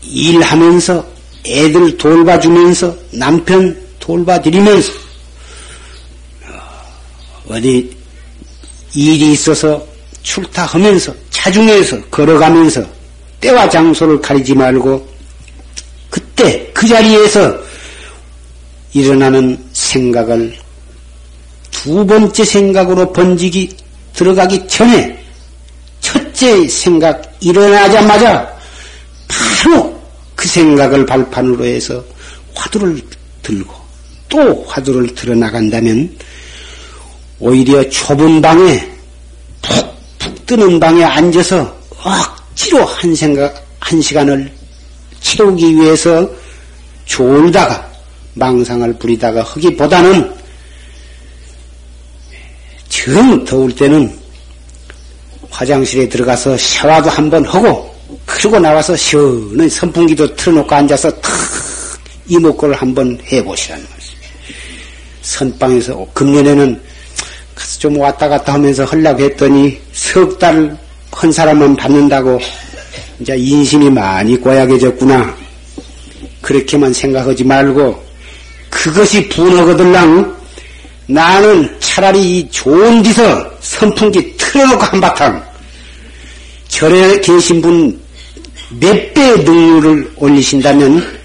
일하면서 애들 돌봐주면서 남편 돌봐드리면서 어디 일이 있어서 출타하면서 차중에서 걸어가면서 때와 장소를 가리지 말고 그때 그 자리에서 일어나는 생각을 두 번째 생각으로 번지기 들어가기 전에 첫째 생각 일어나자마자 그 생각을 발판으로 해서 화두를 들고 또 화두를 들어 나간다면 오히려 좁은 방에 푹푹 뜨는 방에 앉아서 억지로 한 생각 한 시간을 채우기 위해서 졸다가 망상을 부리다가 하기보다는 정 더울 때는 화장실에 들어가서 샤워도 한번 하고 그러고 나와서 시원한 선풍기도 틀어놓고 앉아서 탁 이목구를 한번 해보시라는 말씀. 선방에서 금년에는 가서 좀 왔다 갔다 하면서 하려고 했더니 석 달 한 사람만 받는다고 이제 인심이 많이 고약해졌구나. 그렇게만 생각하지 말고 그것이 분하거들랑 나는 차라리 이 좋은 데서 선풍기 틀어놓고 한바탕 절에 계신 분 몇 배의 능률을 올리신다면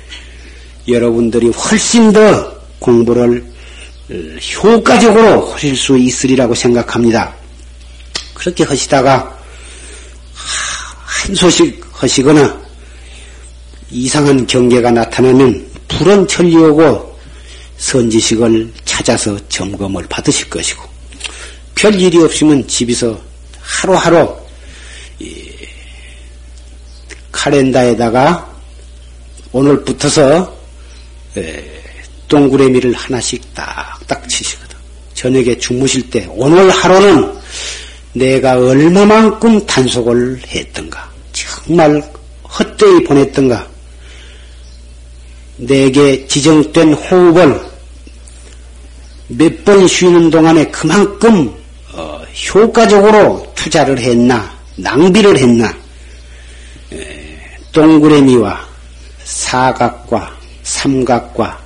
여러분들이 훨씬 더 공부를 효과적으로 하실 수 있으리라고 생각합니다. 그렇게 하시다가 한 소식 하시거나 이상한 경계가 나타나면 불은 천리오고 선지식을 찾아서 점검을 받으실 것이고 별 일이 없으면 집에서 하루하루 카렌다에다가 오늘 붙어서 동그레미를 하나씩 딱딱 치시거든. 저녁에 주무실 때 오늘 하루는 내가 얼마만큼 단속을 했던가, 정말 헛되이 보냈던가, 내게 지정된 호흡을 몇 번 쉬는 동안에 그만큼 어, 효과적으로 투자를 했나, 낭비를 했나, 에, 동그라미와 사각과 삼각과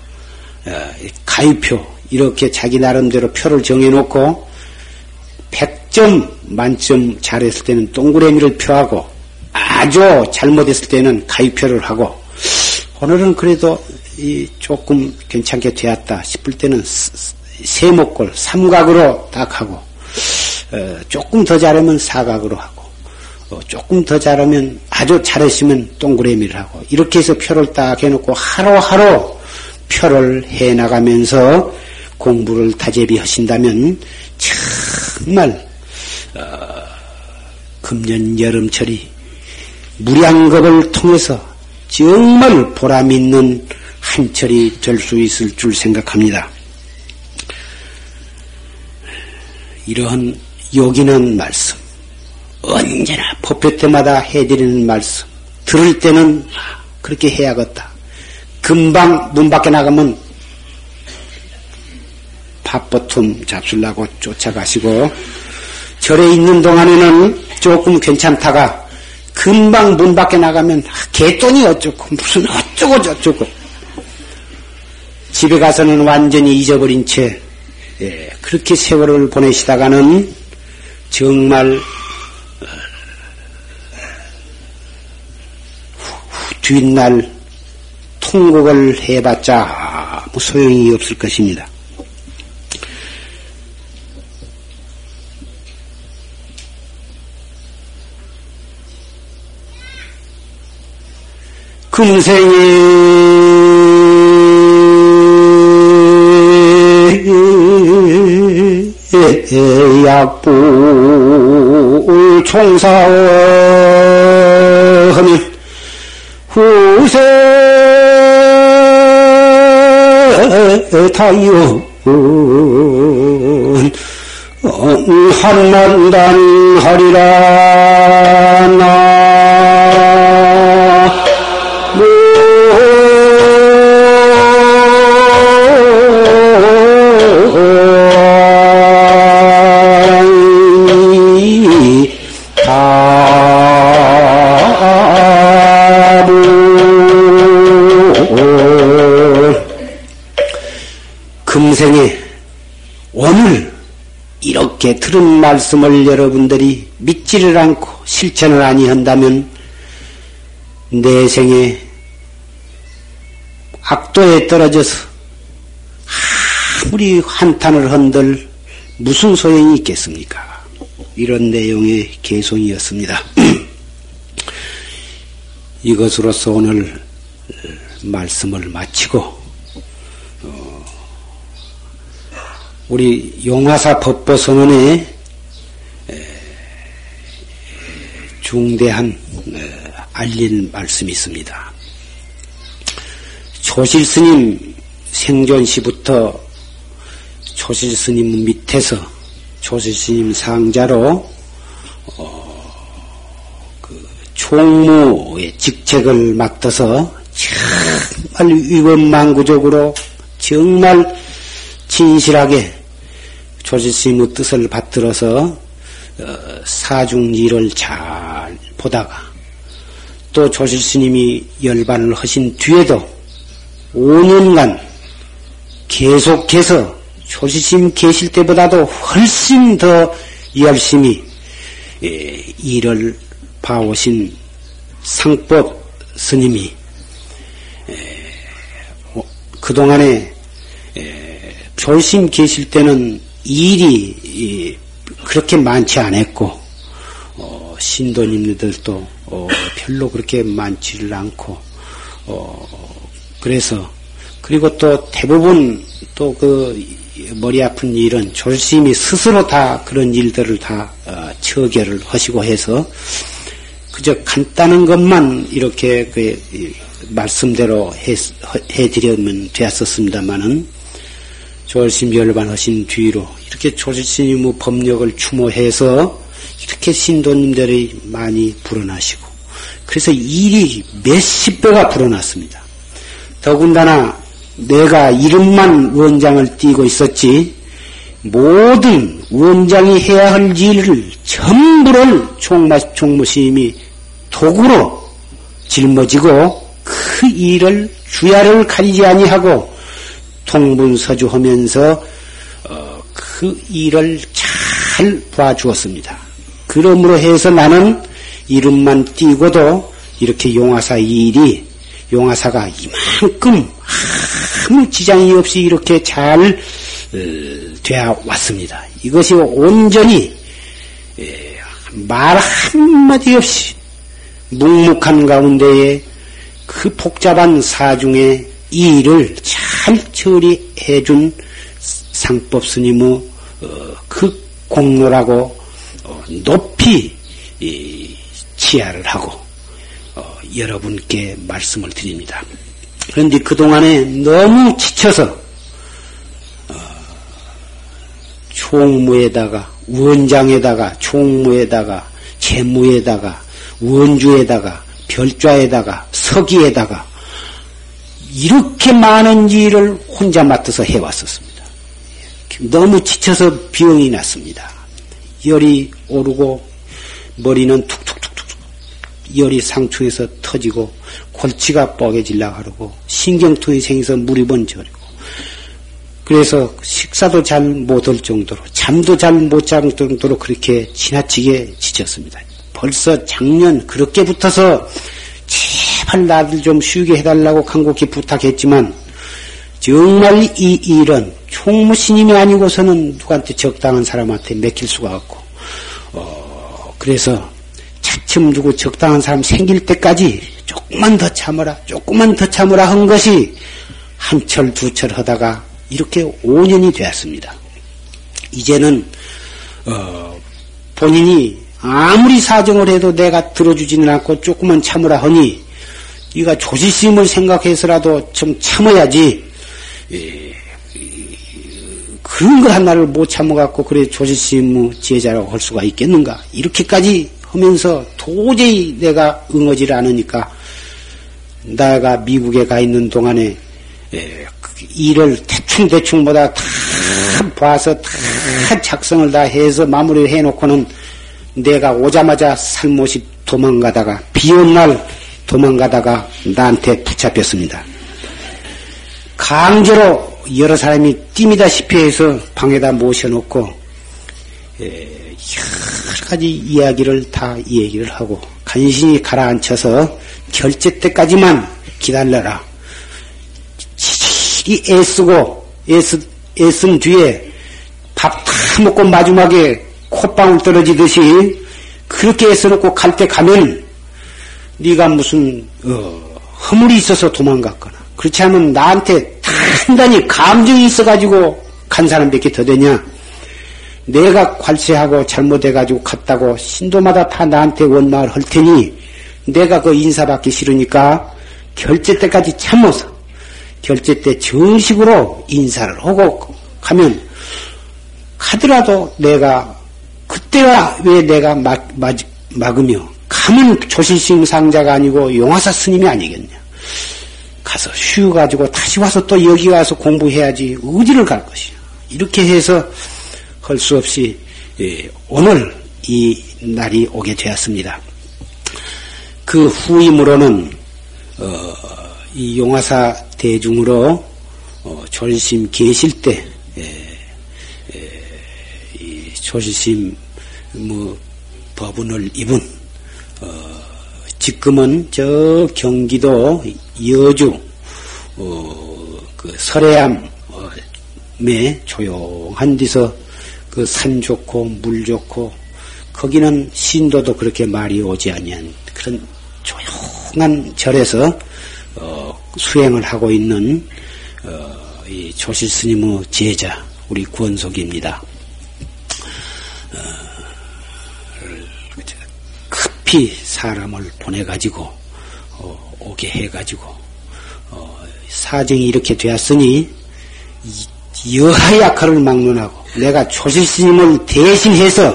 어, 가위표 이렇게 자기 나름대로 표를 정해놓고 100점 만점 잘했을 때는 동그라미를 표하고 아주 잘못했을 때는 가위표를 하고 오늘은 그래도 조금 괜찮게 되었다 싶을 때는 세목골 삼각으로 딱 하고 어, 조금 더 잘하면 사각으로 하고 어, 조금 더 잘하면 아주 잘했으면 동그라미를 하고 이렇게 해서 표를 딱 해놓고 하루하루 표를 해나가면서 공부를 다재비 하신다면 정말 어, 금년 여름철이 무량겁을 통해서 정말 보람 있는 한철이 될 수 있을 줄 생각합니다. 이러한 요긴한 말씀, 언제나 법회 때마다 해드리는 말씀, 들을 때는 그렇게 해야겠다. 금방 문 밖에 나가면 밥버툼 잡술라고 쫓아가시고 절에 있는 동안에는 조금 괜찮다가 금방 문 밖에 나가면 개돈이 어쩌고 무슨 어쩌고 저쩌고 집에 가서는 완전히 잊어버린 채 예, 그렇게 세월을 보내시다가는 정말 뒷날 통곡을 해봤자 아무 소용이 없을 것입니다. 금생에 약불 총사하면 후세 타요 한만단 하리라 들은 말씀을 여러분들이 믿지를 않고 실천을 아니한다면 내 생에 악도에 떨어져서 아무리 한탄을 한들 무슨 소용이 있겠습니까? 이런 내용의 개송이었습니다. *clears throat* 이것으로서 오늘 말씀을 마치고 우리 용화사 법보선언에 중대한 알린 말씀이 있습니다. 조실 스님 생존 시부터 조실 스님 밑에서 조실 스님 상자로 어, 그 총무의 직책을 맡아서 정말 위원망구적으로 정말 진실하게 조실 스님의 뜻을 받들어서 어, 사중지를 잘 보다가 또 조실 스님이 열반을 하신 뒤에도 5년간 계속해서 조실스님 계실 때보다도 훨씬 더 열심히 예, 일을 봐오신 상법 스님이 어, 그동안에 조심 계실 때는 일이 그렇게 많지 않았고 어, 신도님들도 어, 별로 그렇게 많지를 않고 어, 그래서 그리고 또 대부분 또 그 머리 아픈 일은 조심히 스스로 다 그런 일들을 다 어, 처결을 하시고 해서 그저 간단한 것만 이렇게 그 말씀대로 해, 해드리면 되었었습니다만은 조심 열반하신 뒤로 이렇게 조실스님의 법력을 추모해서 이렇게 신도님들이 많이 불어나시고 그래서 일이 몇십 배가 불어났습니다. 더군다나 내가 이름만 원장을 띄고 있었지 모든 원장이 해야 할 일을 전부를 총마, 총무심이 도구로 짊어지고 그 일을 주야를 가리지 아니하고 통분서주하면서 어, 그 일을 잘 봐주었습니다. 그러므로 해서 나는 이름만 띄고도 이렇게 용화사 일이 용화사가 이만큼 아무 지장이 없이 이렇게 잘 어, 되어 왔습니다. 이것이 온전히 말 한마디 없이 묵묵한 가운데에 그 복잡한 사중의 일을 잘 처리해 준 상법 스님의 어, 그 공로라고 어, 높이 치하를 하고 여러분께 말씀을 드립니다. 그런데 그동안에 너무 지쳐서 총무에다가 원장에다가 총무에다가 재무에다가 원주에다가 별좌에다가 서기에다가 이렇게 많은 일을 혼자 맡아서 해왔었습니다. 너무 지쳐서 병이 났습니다. 열이 오르고 머리는 툭툭툭툭 열이 상충해서 터지고 골치가 뻐개질라 하고 신경통이 생겨서 물이 번져버리고 그래서 식사도 잘 못 할 정도로 잠도 잘 못 잘 정도로 그렇게 지나치게 지쳤습니다. 벌써 작년 그렇게 붙어서 제발 나를 좀 쉬게 해달라고 간곡히 부탁했지만 정말 이 일은 총무신임이 아니고서는 누구한테 적당한 사람한테 맡길 수가 없고 어, 그래서 차츰 두고 적당한 사람 생길 때까지 조금만 더 참으라 조금만 더 참으라 한 것이 한 철두철 하다가 이렇게 5년이 되었습니다. 이제는 어, 본인이 아무리 사정을 해도 내가 들어주지는 않고 조금만 참으라 하니 네가 조지심을 생각해서라도 좀 참아야지. 예, 그런 거 하나를 못 참아갖고 그래 조지심 제자라고 할 수가 있겠는가? 이렇게까지 하면서 도저히 내가 응하지를 않으니까 내가 미국에 가 있는 동안에 예, 일을 대충 대충 보다 다 봐서 다 작성을 다 해서 마무리를 해놓고는 내가 오자마자 살못이 도망가다가 비온 날 도망가다가 나한테 붙잡혔습니다. 강제로 여러 사람이 띠미다시피 해서 방에다 모셔놓고 여러 가지 이야기를 다 얘기를 하고 간신히 가라앉혀서 결제 때까지만 기다려라. 이 애쓰고 애쓰, 애쓴 뒤에 밥 다 먹고 마지막에 콧방울 떨어지듯이 그렇게 애써놓고 갈 때 가면 네가 무슨 어, 허물이 있어서 도망갔거나 그렇지 않으면 나한테 단단히 감정이 있어가지고 간 사람밖에 더 되냐? 내가 관세하고 잘못해가지고 갔다고 신도마다 다 나한테 원망을 할 테니 내가 그 인사받기 싫으니까 결제 때까지 참아서 결제 때 정식으로 인사를 하고 가면 가더라도 내가 그때가 왜 내가 막, 막, 막으며 가면 조실심 상자가 아니고 용화사 스님이 아니겠냐. 가서 쉬어가지고 다시 와서 또 여기 와서 공부해야지 어디를 갈 것이야. 이렇게 해서 할 수 없이 예, 오늘 이 날이 오게 되었습니다. 그 후임으로는 어, 이 용화사 대중으로 어, 졸심 계실 때 예, 예, 이 조실심 뭐 법운을 입은 어, 지금은 저 경기도 여주 어, 그 설해암에 조용한 데서 그 산 좋고 물 좋고 거기는 신도도 그렇게 말이 오지 아니한 그런 조용한 절에서 어, 수행을 하고 있는 어, 이 조실 스님의 제자 우리 구원석입니다. 급히 사람을 보내가지고 어, 오게 해가지고 어, 사정이 이렇게 되었으니 여하 약화를 막론하고 내가 조실 스님을 대신해서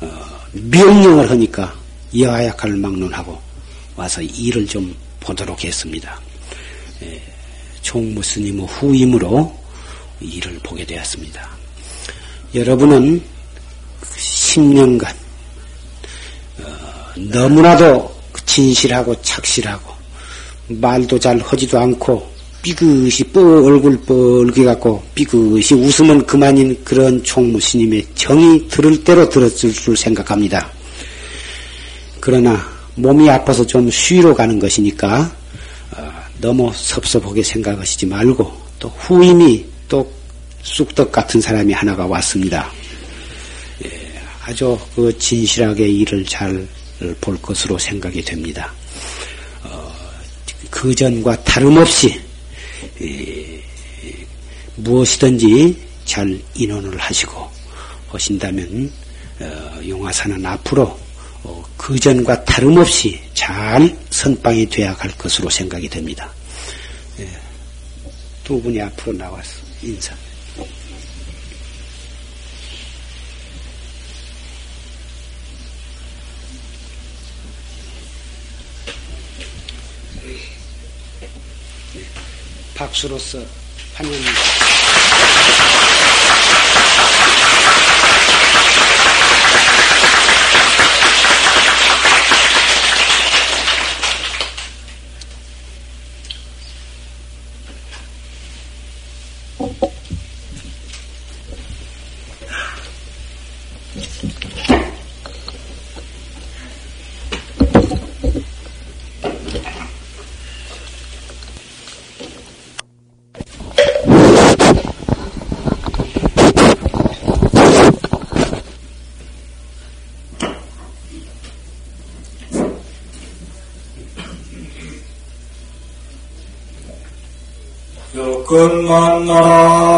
어, 명령을 하니까 여하약할 막론하고 와서 일을 좀 보도록 했습니다. 예, 총무 스님 후임으로 일을 보게 되었습니다. 여러분은 10년간 어, 너무나도 진실하고 착실하고 말도 잘 하지도 않고 삐그시 뻘 얼굴 뻘게 갖고 삐그시 웃으면 그만인 그런 총무 스님의 정이 들을 대로 들었을 줄 생각합니다. 그러나 몸이 아파서 좀 쉬러 가는 것이니까 어, 너무 섭섭하게 생각하시지 말고 또 후임이 또 쑥떡 같은 사람이 하나가 왔습니다. 예, 아주 그 진실하게 일을 잘 볼 것으로 생각이 됩니다. 어, 그 전과 다름없이 예, 무엇이든지 잘 인원을 하시고 하신다면 어, 용화사는 앞으로 어, 그 전과 다름없이 잘 선빵이 되어 갈 것으로 생각이 됩니다. 예, 두 분이 앞으로 나와서 인사. 박수로서 환영합니다. 여건만나 선성전